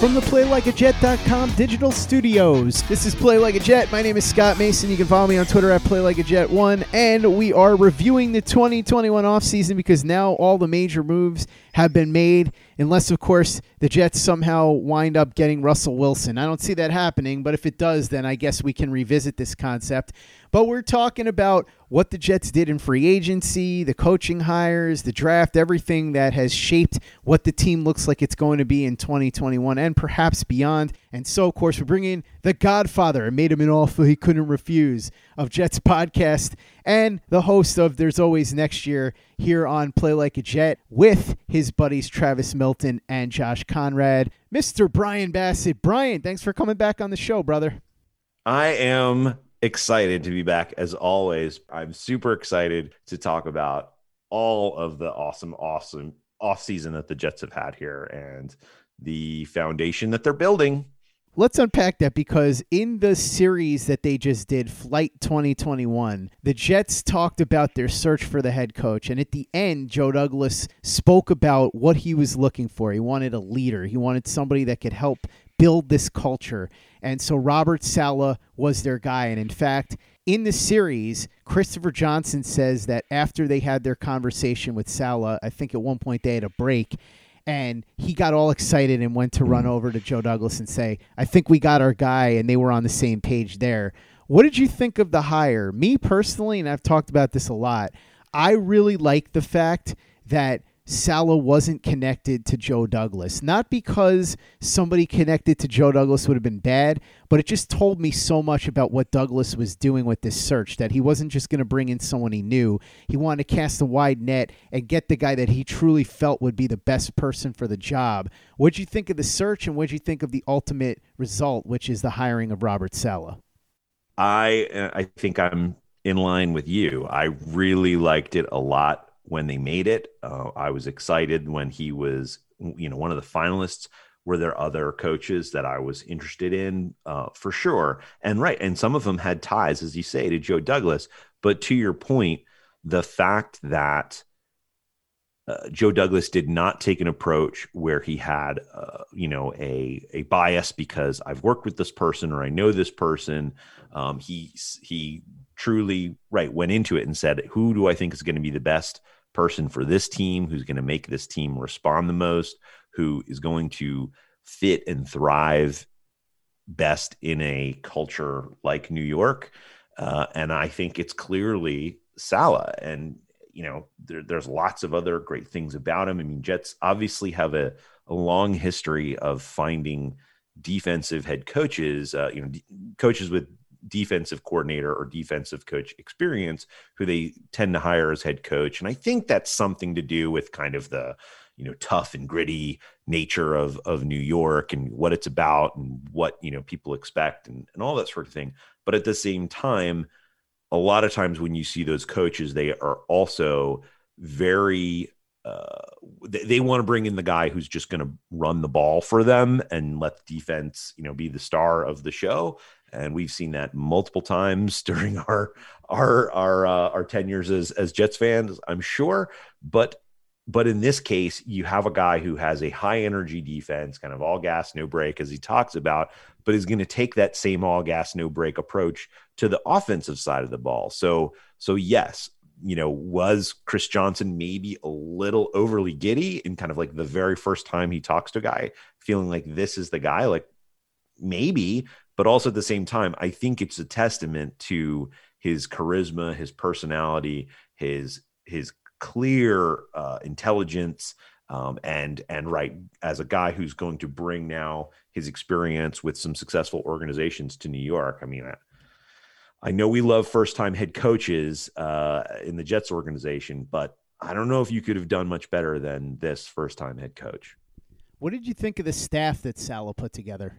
From the PlayLikeAJet.com digital studios, this is Play Like a Jet. My name is Scott Mason. You can follow me on Twitter at PlayLikeAJet1. And we are reviewing the 2021 offseason because now all the major moves have been made, unless, of course, the Jets somehow wind up getting Russell Wilson. I don't see that happening, but if it does, then I guess we can revisit this concept. But we're talking about what the Jets did in free agency, the coaching hires, the draft, everything that has shaped what the team looks like it's going to be in 2021 and perhaps beyond. And so, of course, we're bringing the Godfather, made him an offer he couldn't refuse, of Jets podcast, and the host of There's Always Next Year here on Play Like a Jet with his buddies Travis Milton and Josh Conrad. Mr. Brian Bassett. Brian, thanks for coming back on the show, brother. I am excited to be back as always. I'm super excited to talk about all of the awesome, awesome off season that the Jets have had here and the foundation that they're building. Let's unpack that because in the series that they just did, Flight 2021, the Jets talked about their search for the head coach. And at the end, Joe Douglas spoke about what he was looking for. He wanted a leader, he wanted somebody that could help build this culture. And so Robert Saleh was their guy. And in fact, in the series, Christopher Johnson says that after they had their conversation with Saleh, I think at one point they had a break, and he got all excited and went to run mm. over to Joe Douglas and say, I think we got our guy, and they were on the same page there. What did you think of the hire? Me personally, and I've talked about this a lot, I really like the fact that Saleh wasn't connected to Joe Douglas. Not because somebody connected to Joe Douglas would have been bad, but it just told me so much about what Douglas was doing with this search that he wasn't just going to bring in someone he knew. He wanted to cast a wide net and get the guy that he truly felt would be the best person for the job. What'd you think of the search and what'd you think of the ultimate result, which is the hiring of Robert Saleh? I I think I'm in line with you. I really liked it a lot when they made it. Uh, I was excited when he was, you know, one of the finalists. Were there other coaches that I was interested in? Uh, for sure. And right. And some of them had ties, as you say, to Joe Douglas. But to your point, the fact that uh, Joe Douglas did not take an approach where he had, uh, you know, a a bias because I've worked with this person or I know this person. Um, he he truly right went into it and said, "Who do I think is going to be the best person for this team, who's going to make this team respond the most, who is going to fit and thrive best in a culture like New York. Uh, and I think it's clearly Saleh. And, you know, there, there's lots of other great things about him. I mean, Jets obviously have a, a long history of finding defensive head coaches, uh, you know, d- coaches with defensive coordinator or defensive coach experience who they tend to hire as head coach. And I think that's something to do with kind of the, you know, tough and gritty nature of of New York and what it's about and what, you know, people expect and, and all that sort of thing. But at the same time, a lot of times when you see those coaches, they are also very uh, they, they want to bring in the guy who's just going to run the ball for them and let the defense, you know, be the star of the show and we've seen that multiple times during our our our uh, our tenures as as Jets fans, I'm sure. But but in this case, you have a guy who has a high energy defense, kind of all gas, no break, as he talks about, but is going to take that same all gas, no break approach to the offensive side of the ball. So so yes, you know, was Chris Johnson maybe a little overly giddy in kind of like the very first time he talks to a guy, feeling like this is the guy, like maybe but also at the same time, I think it's a testament to his charisma, his personality, his his clear uh, intelligence, um, and and right as a guy who's going to bring now his experience with some successful organizations to New York. I mean, I, I know we love first time head coaches uh, in the Jets organization, but I don't know if you could have done much better than this first time head coach. What did you think of the staff that Saleh put together?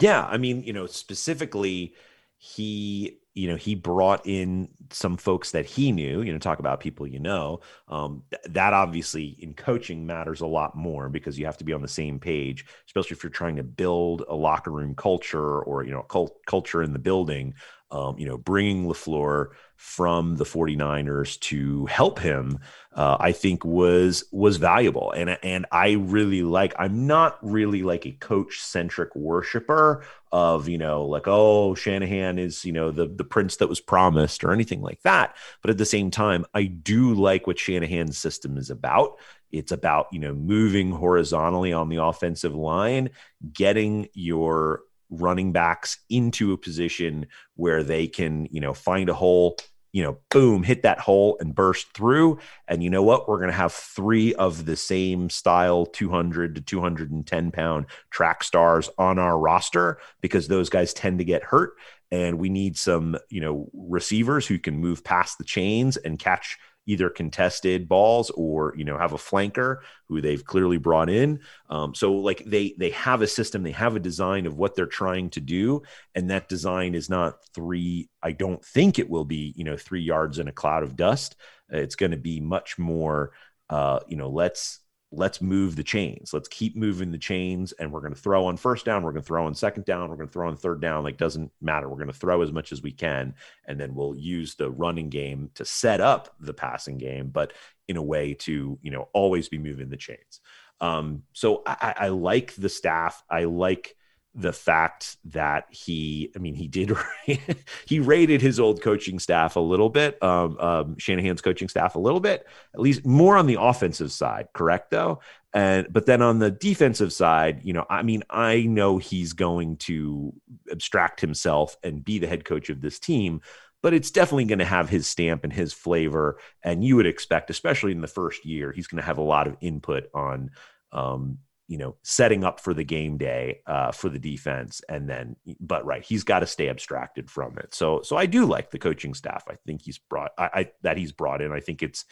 Yeah, I mean, you know, specifically, he you know he brought in some folks that he knew you know talk about people you know um, th- that obviously in coaching matters a lot more because you have to be on the same page especially if you're trying to build a locker room culture or you know cult- culture in the building um, you know, bringing LaFleur from the 49ers to help him, uh, I think was was valuable. And and I really like. I'm not really like a coach centric worshiper of you know like oh Shanahan is you know the the prince that was promised or anything like that. But at the same time, I do like what Shanahan's system is about. It's about you know moving horizontally on the offensive line, getting your running backs into a position where they can, you know, find a hole, you know, boom, hit that hole and burst through. And you know what? We're going to have three of the same style 200 to 210 pound track stars on our roster because those guys tend to get hurt. And we need some, you know, receivers who can move past the chains and catch either contested balls or you know have a flanker who they've clearly brought in. Um, so like they they have a system, they have a design of what they're trying to do, and that design is not three. I don't think it will be you know three yards in a cloud of dust. It's going to be much more. Uh, you know, let's let's move the chains. Let's keep moving the chains. And we're going to throw on first down. We're going to throw on second down. We're going to throw on third down. Like, doesn't matter. We're going to throw as much as we can. And then we'll use the running game to set up the passing game, but in a way to, you know, always be moving the chains. Um, so I, I like the staff. I like, the fact that he, I mean, he did, he rated his old coaching staff a little bit, um, um, Shanahan's coaching staff a little bit, at least more on the offensive side, correct though? And, but then on the defensive side, you know, I mean, I know he's going to abstract himself and be the head coach of this team, but it's definitely going to have his stamp and his flavor. And you would expect, especially in the first year, he's going to have a lot of input on, um, you know, setting up for the game day uh, for the defense, and then, but right, he's got to stay abstracted from it. So, so I do like the coaching staff. I think he's brought, I, I that he's brought in. I think it's,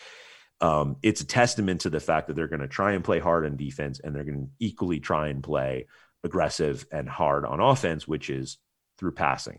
um, it's a testament to the fact that they're going to try and play hard on defense, and they're going to equally try and play aggressive and hard on offense, which is through passing.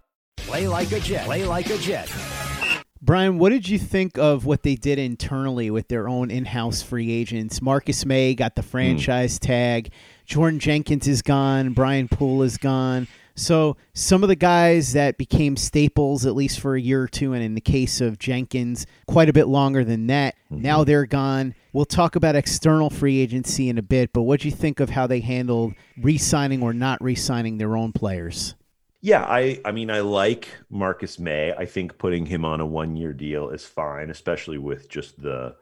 Play like a Jet. Play like a Jet. Brian, what did you think of what they did internally with their own in-house free agents? Marcus Maye got the franchise mm. tag. Jordan Jenkins is gone. Brian Poole is gone. So some of the guys that became staples, at least for a year or two, and in the case of Jenkins, quite a bit longer than that. Mm-hmm. Now they're gone. We'll talk about external free agency in a bit, but what do you think of how they handled re-signing or not re-signing their own players? Yeah, I I mean I like Marcus Maye. I think putting him on a one year deal is fine, especially with just the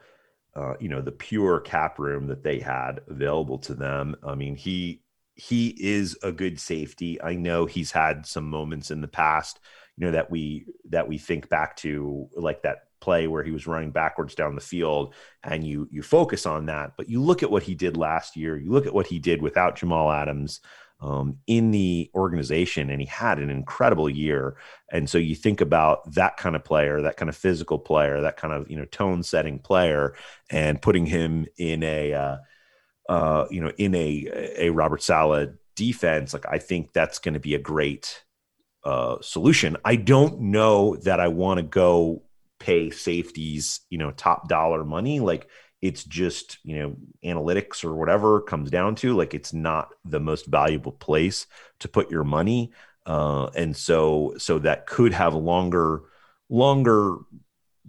uh, you know the pure cap room that they had available to them. I mean he he is a good safety. I know he's had some moments in the past, you know that we that we think back to like that play where he was running backwards down the field and you you focus on that but you look at what he did last year you look at what he did without Jamal Adams um, in the organization, and he had an incredible year. And so you think about that kind of player, that kind of physical player, that kind of you know tone setting player, and putting him in a uh, uh, you know in a a Robert Saleh defense. Like I think that's going to be a great uh, solution. I don't know that I want to go pay safeties you know top dollar money like it's just you know analytics or whatever comes down to like it's not the most valuable place to put your money uh, and so so that could have longer longer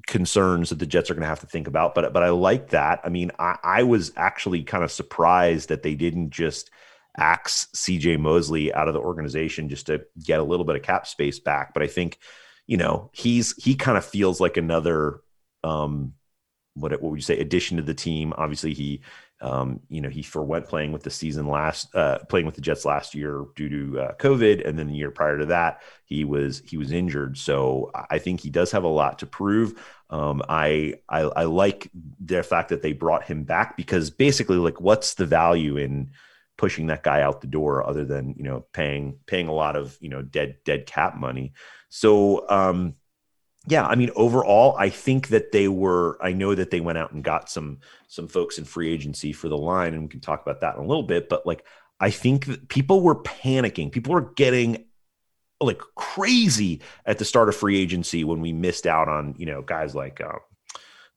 concerns that the Jets are going to have to think about. But but I like that. I mean, I, I was actually kind of surprised that they didn't just axe CJ Mosley out of the organization just to get a little bit of cap space back. But I think, you know, he's he kind of feels like another um what what would you say addition to the team. Obviously, he um, you know, he forwent playing with the season last, uh, playing with the Jets last year due to uh, COVID, and then the year prior to that, he was he was injured. So I think he does have a lot to prove. Um, I, I I like the fact that they brought him back because basically, like, what's the value in pushing that guy out the door other than you know paying paying a lot of you know dead dead cap money? So um, yeah, I mean, overall, I think that they were. I know that they went out and got some some folks in free agency for the line, and we can talk about that in a little bit. But like, I think that people were panicking. People were getting like crazy at the start of free agency when we missed out on you know guys like um,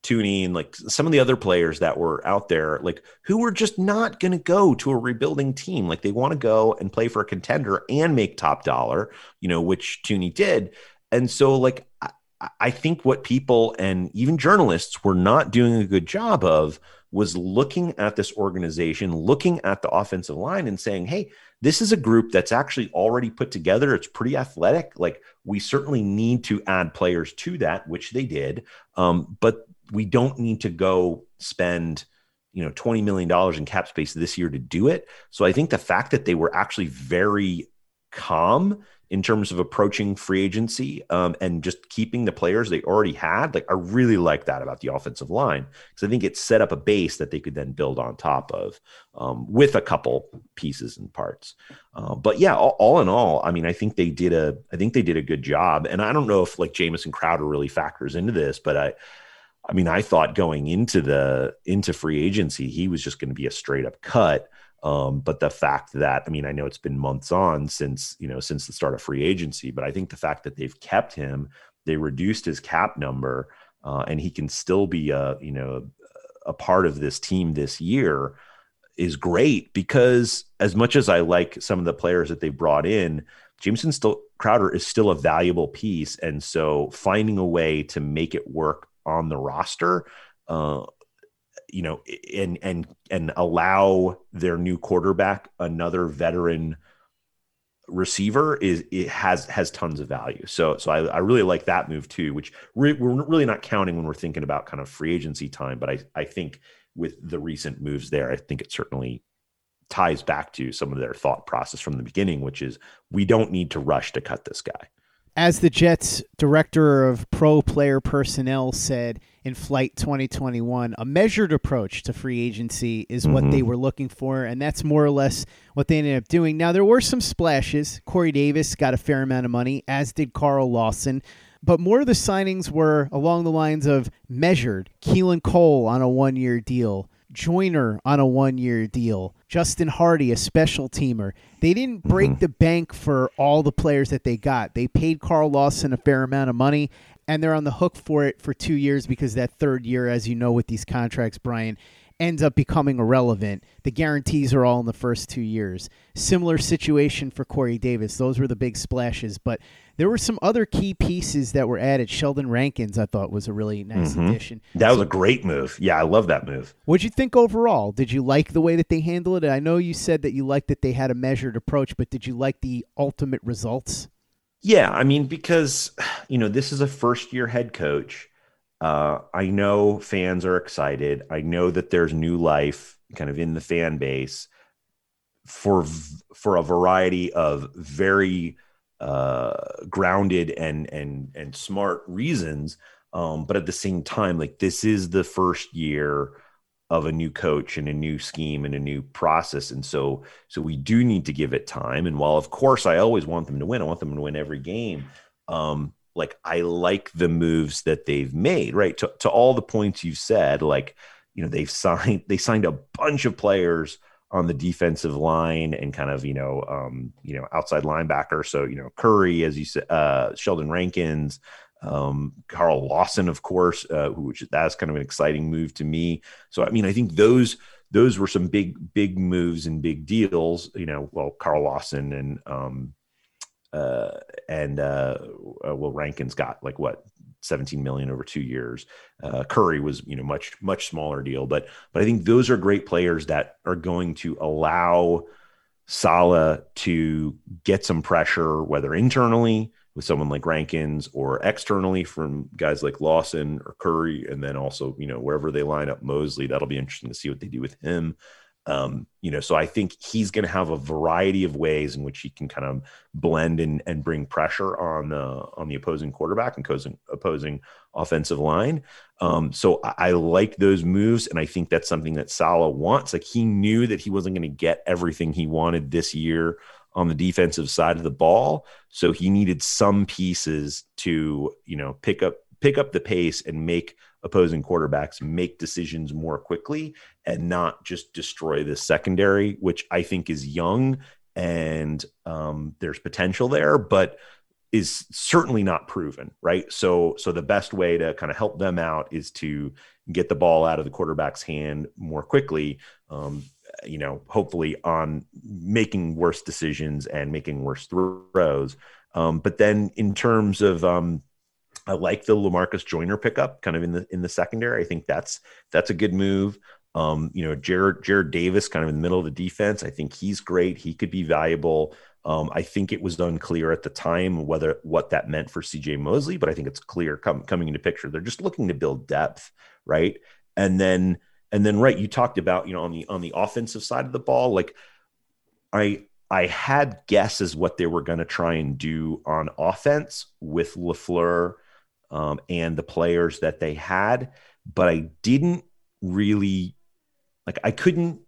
Thuney and like some of the other players that were out there, like who were just not going to go to a rebuilding team. Like they want to go and play for a contender and make top dollar, you know, which Thuney did. And so, like, I think what people and even journalists were not doing a good job of was looking at this organization, looking at the offensive line and saying, hey, this is a group that's actually already put together. It's pretty athletic. Like, we certainly need to add players to that, which they did. Um, but we don't need to go spend you know 20 million dollars in cap space this year to do it so i think the fact that they were actually very calm in terms of approaching free agency um, and just keeping the players they already had. Like I really like that about the offensive line because I think it set up a base that they could then build on top of um, with a couple pieces and parts. Uh, but yeah, all, all, in all, I mean, I think they did a I think they did a good job. And I don't know if like Jamison Crowder really factors into this, but I. I mean, I thought going into the into free agency, he was just going to be a straight up cut. Um, but the fact that, I mean, I know it's been months on since, you know, since the start of free agency, but I think the fact that they've kept him, they reduced his cap number, uh, and he can still be a, you know, a part of this team this year is great because as much as I like some of the players that they brought in, Jamison still Crowder is still a valuable piece. And so finding a way to make it work on the roster uh, you know, and and and allow their new quarterback another veteran receiver is it has has tons of value. So so I, I really like that move too, which re- we're really not counting when we're thinking about kind of free agency time. But I I think with the recent moves there, I think it certainly ties back to some of their thought process from the beginning, which is we don't need to rush to cut this guy. As the Jets director of pro player personnel said in Flight 2021, a measured approach to free agency is what mm-hmm. they were looking for, and that's more or less what they ended up doing. Now, there were some splashes. Corey Davis got a fair amount of money, as did Carl Lawson. But more of the signings were along the lines of measured. Keelan Cole on a one year deal. Joyner on a one year deal. Justin Hardy, a special teamer. They didn't break mm-hmm. the bank for all the players that they got. They paid Carl Lawson a fair amount of money, and they're on the hook for it for two years because that third year, as you know, with these contracts, Brian, ends up becoming irrelevant. The guarantees are all in the first two years. Similar situation for Corey Davis. Those were the big splashes, but there were some other key pieces that were added. Sheldon Rankins, I thought, was a really nice mm-hmm. addition. That was a great move. Yeah, I love that move. What'd you think overall? Did you like the way that they handled it? I know you said that you liked that they had a measured approach, but did you like the ultimate results? Yeah, I mean, because you know this is a first year head coach uh, I know fans are excited. I know that there's new life kind of in the fan base for for a variety of very uh, grounded and and and smart reasons. Um, but at the same time, like this is the first year of a new coach and a new scheme and a new process, and so so we do need to give it time. And while of course I always want them to win, I want them to win every game. Um, like I like the moves that they've made, right? To, to all the points you've said, like, you know, they've signed they signed a bunch of players on the defensive line and kind of, you know, um, you know, outside linebacker. So, you know, Curry, as you said, uh, Sheldon Rankins, Um, Carl Lawson, of course, uh, which that's kind of an exciting move to me. So I mean, I think those those were some big big moves and big deals. You know, well, Carl Lawson and um, uh, and uh, uh well, Rankin's got like what 17 million over two years. Uh, Curry was, you know, much, much smaller deal, but, but I think those are great players that are going to allow Saleh to get some pressure, whether internally with someone like Rankins or externally from guys like Lawson or Curry. And then also, you know, wherever they line up Mosley, that'll be interesting to see what they do with him. Um, you know, so I think he's going to have a variety of ways in which he can kind of blend and, and bring pressure on uh, on the opposing quarterback and opposing, opposing offensive line. Um, so I, I, like those moves, and I think that's something that Saleh wants. Like he knew that he wasn't going to get everything he wanted this year on the defensive side of the ball, so he needed some pieces to you know pick up pick up the pace and make opposing quarterbacks make decisions more quickly and not just destroy the secondary, which I think is young and um, there's potential there, but is certainly not proven, right? So, so the best way to kind of help them out is to get the ball out of the quarterback's hand more quickly. Um, you know, hopefully on making worse decisions and making worse throws. Um, but then in terms of um, I like the Lamarcus Joyner pickup, kind of in the in the secondary. I think that's that's a good move. Um, you know, Jarrad Jarrad Davis, kind of in the middle of the defense. I think he's great. He could be valuable. Um, I think it was unclear at the time whether what that meant for CJ Mosley, but I think it's clear com- coming into picture. They're just looking to build depth, right? And then and then right, you talked about you know on the on the offensive side of the ball, like I I had guesses what they were going to try and do on offense with Lafleur um, and the players that they had, but I didn't really like I couldn't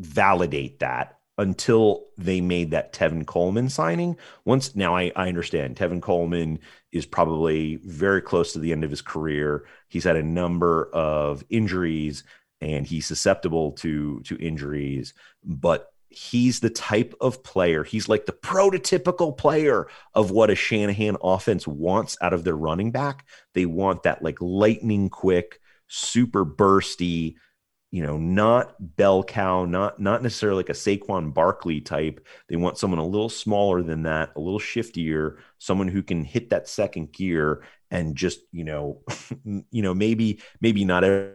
validate that until they made that Tevin Coleman signing. Once now I, I understand Tevin Coleman is probably very close to the end of his career. He's had a number of injuries and he's susceptible to to injuries, but he's the type of player, he's like the prototypical player of what a Shanahan offense wants out of their running back. They want that like lightning quick, super bursty, you know, not bell cow, not not necessarily like a Saquon Barkley type. They want someone a little smaller than that, a little shiftier, someone who can hit that second gear and just, you know, you know, maybe maybe not every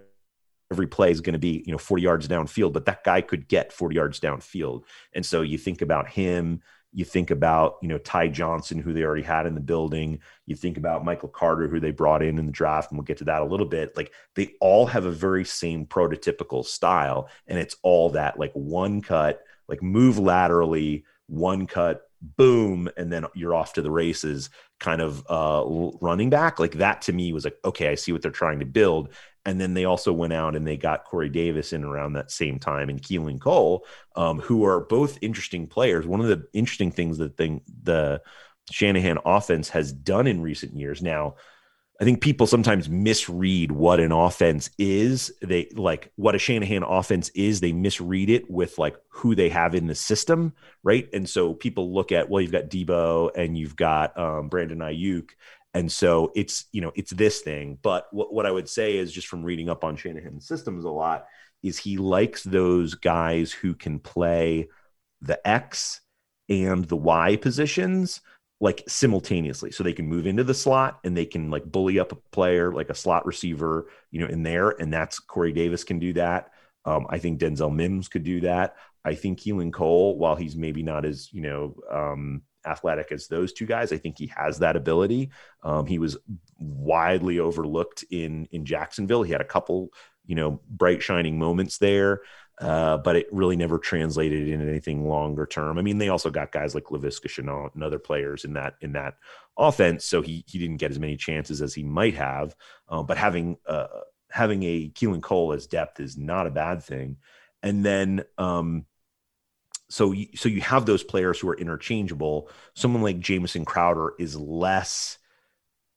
play is going to be you know 40 yards downfield but that guy could get 40 yards downfield. And so you think about him you think about you know ty johnson who they already had in the building. You think about michael carter who they brought in in the draft and we'll get to that a little bit. Like they all have a very same prototypical style and it's all that like one cut like move laterally one cut boom and then you're off to the races kind of uh running back. Like that to me was like okay i see what they're trying to build and then they also went out and they got Corey Davis in around that same time and Keelan Cole, um, who are both interesting players. One of the interesting things that thing, the Shanahan offense has done in recent years. Now, I think people sometimes misread what an offense is. They like what a Shanahan offense is. They misread it with like who they have in the system, right? And so people look at well, you've got Deebo and you've got um, Brandon Aiyuk, and so it's, you know, it's this thing. But what, what I would say is just from reading up on Shanahan's systems a lot is he likes those guys who can play the X and the Y positions like simultaneously. So they can move into the slot and they can like bully up a player like a slot receiver, you know, in there. And that's Corey Davis can do that. Um, I think Denzel Mims could do that. I think Keelan Cole, while he's maybe not as, you know, um, athletic as those two guys. I think he has that ability. Um, he was widely overlooked in in Jacksonville. He had a couple, you know, bright shining moments there, uh, but it really never translated into anything longer term. I mean, they also got guys like Laviska Shenault and other players in that in that offense, so he he didn't get as many chances as he might have. Um, but having uh, having a Keelan Cole as depth is not a bad thing. And then um, so so you have those players who are interchangeable. Someone like Jamison Crowder is less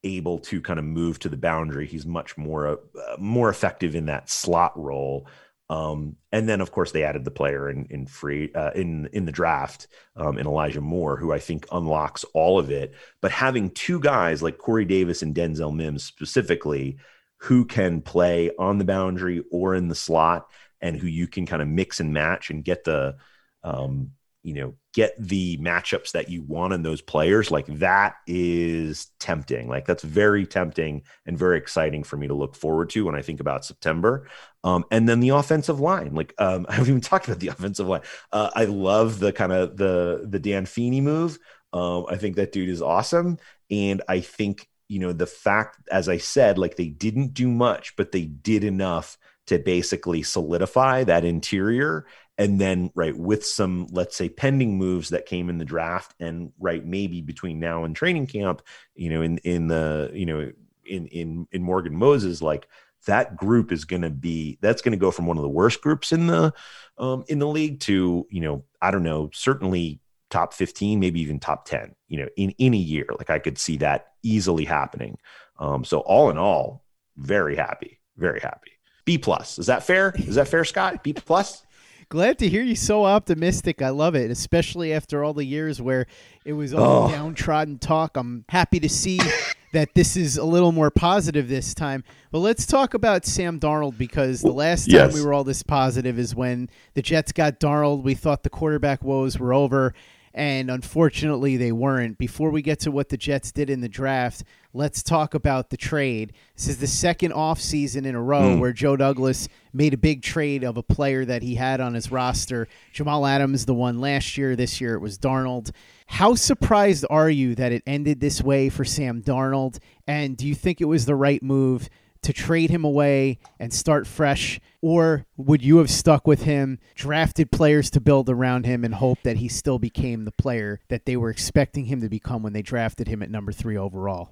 able to kind of move to the boundary. He's much more uh, more effective in that slot role. Um, and then, of course, they added the player in in free uh, in in the draft um, in Elijah Moore, who I think unlocks all of it. But having two guys like Corey Davis and Denzel Mims specifically, who can play on the boundary or in the slot, and who you can kind of mix and match and get the um, you know get the matchups that you want in those players like that is tempting. Like that's very tempting and very exciting for me to look forward to when i think about september. Um, and then the offensive line like um, i haven't even talked about the offensive line. Uh, i love the kind of the the dan feeney move. Um, i think that dude is awesome. And i think you know the fact as i said like they didn't do much but they did enough to basically solidify that interior and then right with some let's say pending moves that came in the draft and right maybe between now and training camp you know in in the you know in in in Morgan Moses like that group is going to be that's going to go from one of the worst groups in the um in the league to you know I don't know certainly top 15 maybe even top 10 you know in in a year. Like I could see that easily happening. Um so all in all very happy very happy. B plus. Is that fair? Is that fair Scott? B plus Glad to hear you so optimistic. I love it, especially after all the years where it was all oh. downtrodden talk. I'm happy to see that this is a little more positive this time. But let's talk about Sam Darnold because the last time yes. we were all this positive is when the Jets got Darnold. We thought the quarterback woes were over and unfortunately they weren't. Before we get to what the Jets did in the draft, let's talk about the trade. This is the second offseason in a row mm. where Joe Douglas made a big trade of a player that he had on his roster. Jamal Adams, the one last year. This year it was Darnold. How surprised are you that it ended this way for Sam Darnold? And do you think it was the right move to trade him away and start fresh? Or would you have stuck with him, drafted players to build around him, and hope that he still became the player that they were expecting him to become when they drafted him at number three overall?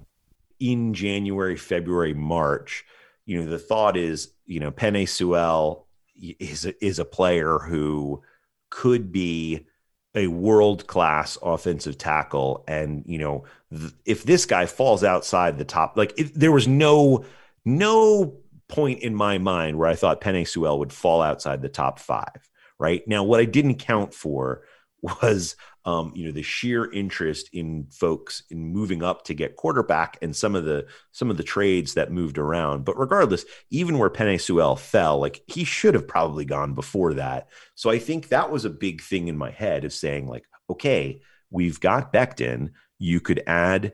In January, February, March, you know, the thought is, you know, Penei Sewell is a, is a player who could be a world class offensive tackle. And, you know, th- if this guy falls outside the top, like there was no no point in my mind where I thought Penei Sewell would fall outside the top five. Right now, what I didn't count for was um, you know the sheer interest in folks in moving up to get quarterback and some of the some of the trades that moved around. But regardless, even where Penei Sewell fell, like he should have probably gone before that. So I think that was a big thing in my head of saying like, okay, we've got Becton. You could add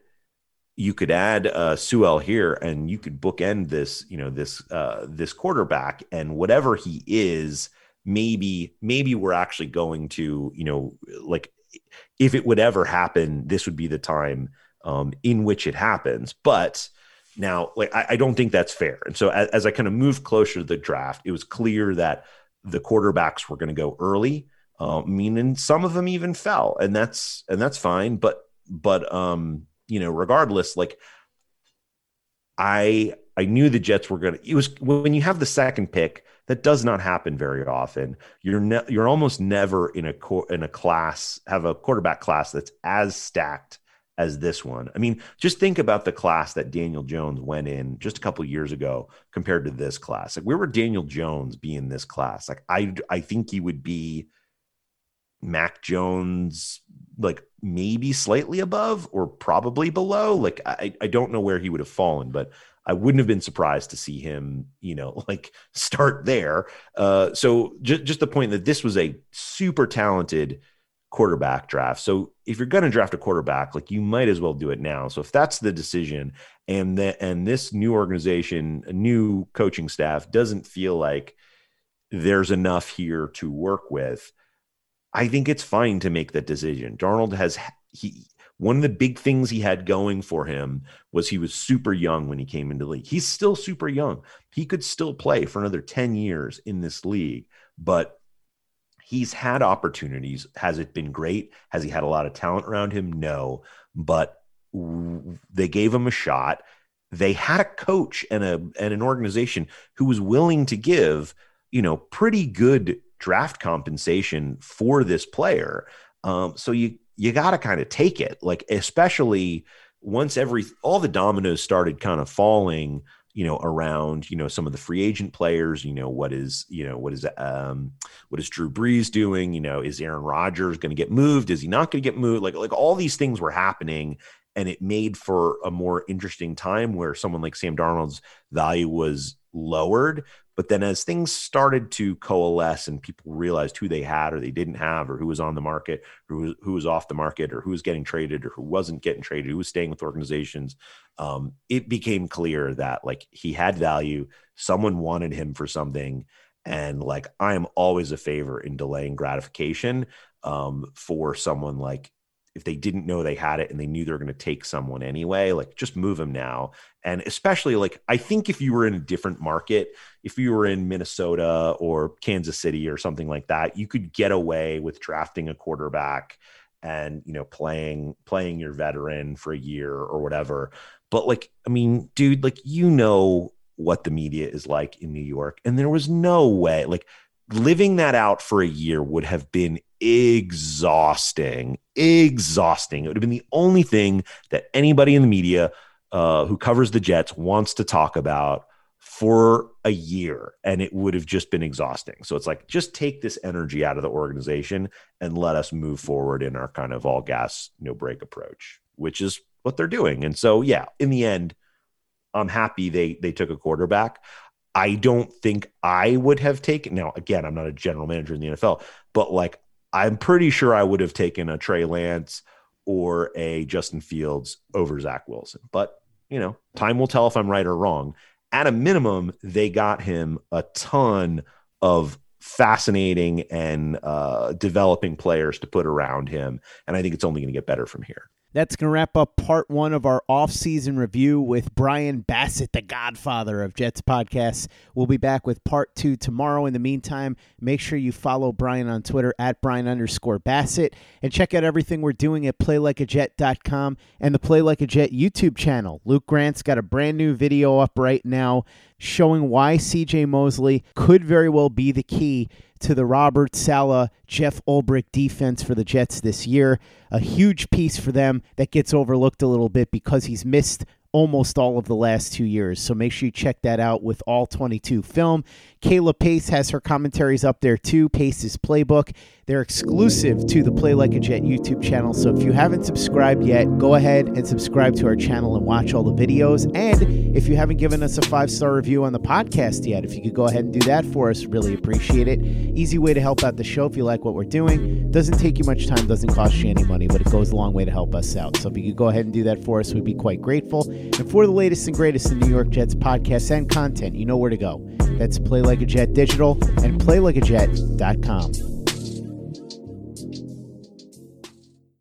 you could add uh, here, and you could bookend this, you know, this uh, this quarterback, and whatever he is, maybe maybe we're actually going to, you know, like if it would ever happen, this would be the time um, in which it happens. But now, like I, I don't think that's fair, and so as, as I kind of moved closer to the draft, it was clear that the quarterbacks were going to go early. Uh, I mean, and some of them even fell, and that's and that's fine. But but um, you know, regardless, like I I knew the Jets were going to. It was when you have the second pick. That does not happen very often. You're ne- you're almost never in a co- in a class have a quarterback class that's as stacked as this one. I mean, just think about the class that Daniel Jones went in just a couple years ago compared to this class. Like, where would Daniel Jones be in this class? Like, I I think he would be Mac Jones, like maybe slightly above or probably below. Like I, I don't know where he would have fallen, but I wouldn't have been surprised to see him, you know, like start there. Uh, so just just the point that this was a super talented quarterback draft. So if you're going to draft a quarterback, like you might as well do it now. So if that's the decision, and that and this new organization, a new coaching staff doesn't feel like there's enough here to work with I think it's fine to make that decision. Darnold has he one of the big things he had going for him was he was super young when he came into the league. He's still super young. He could still play for another 10 years in this league, but he's had opportunities. Has it been great? Has he had a lot of talent around him? No, but they gave him a shot. They had a coach and a and an organization who was willing to give, you know, pretty good draft compensation for this player. Um, so you you got to kind of take it, like especially once every all the dominoes started kind of falling. you know, around, you know, some of the free agent players, you know, what is, you know, what is, um, what is Drew Brees doing? You know, is Aaron Rodgers going to get moved? Is he not going to get moved? Like, like all these things were happening and it made for a more interesting time where someone like Sam Darnold's value was lowered. But then as things started to coalesce and people realized who they had or they didn't have, or who was on the market, who who was off the market, or who was getting traded, or who wasn't getting traded, who was staying with organizations, um, it became clear that like he had value. Someone wanted him for something. And like I am always a favor in delaying gratification um, for someone like if they didn't know they had it and they knew they were going to take someone anyway, like just move them now. And especially like I think if you were in a different market, if you were in Minnesota or Kansas City or something like that, you could get away with drafting a quarterback and you know playing playing your veteran for a year or whatever. But like I mean, dude, like you know what the media is like in New York and there was no way like living that out for a year would have been exhausting, exhausting. It would have been the only thing that anybody in the media uh, who covers the Jets wants to talk about for a year, and it would have just been exhausting. So it's like, just take this energy out of the organization and let us move forward in our kind of all gas, no break approach, which is what they're doing. And so, yeah, in the end, I'm happy they they took a quarterback. I don't think I would have taken. Now, again, I'm not a general manager in the NFL, but like I'm pretty sure I would have taken a Trey Lance or a Justin Fields over Zach Wilson. But, you know, time will tell if I'm right or wrong. At a minimum, they got him a ton of fascinating and uh, developing players to put around him. And I think it's only going to get better from here. That's going to wrap up part one of our off-season review with Brian Bassett, the godfather of Jets podcasts. We'll be back with part two tomorrow. In the meantime, make sure you follow Brian on Twitter at Brian underscore Bassett and check out everything we're doing at playlikeajet.com and the Play Like a Jet YouTube channel. Luke Grant's got a brand new video up right now showing why CJ Mosley could very well be the key to the Robert Saleh, Jeff Ulbrich defense for the Jets this year. A huge piece for them that gets overlooked a little bit because he's missed almost all of the last two years. So make sure you check that out with all 22 film. Kayla Pace has her commentaries up there too. Pace's playbook. They're exclusive to the Play Like a Jet YouTube channel. So if you haven't subscribed yet, go ahead and subscribe to our channel and watch all the videos. And if you haven't given us a five star review on the podcast yet, if you could go ahead and do that for us, really appreciate it. Easy way to help out the show if you like what we're doing. Doesn't take you much time, doesn't cost you any money, but it goes a long way to help us out. So if you could go ahead and do that for us, we'd be quite grateful. And for the latest and greatest in New York Jets podcasts and content, you know where to go. That's Play Like a Jet Digital and PlayLikeAJet.com.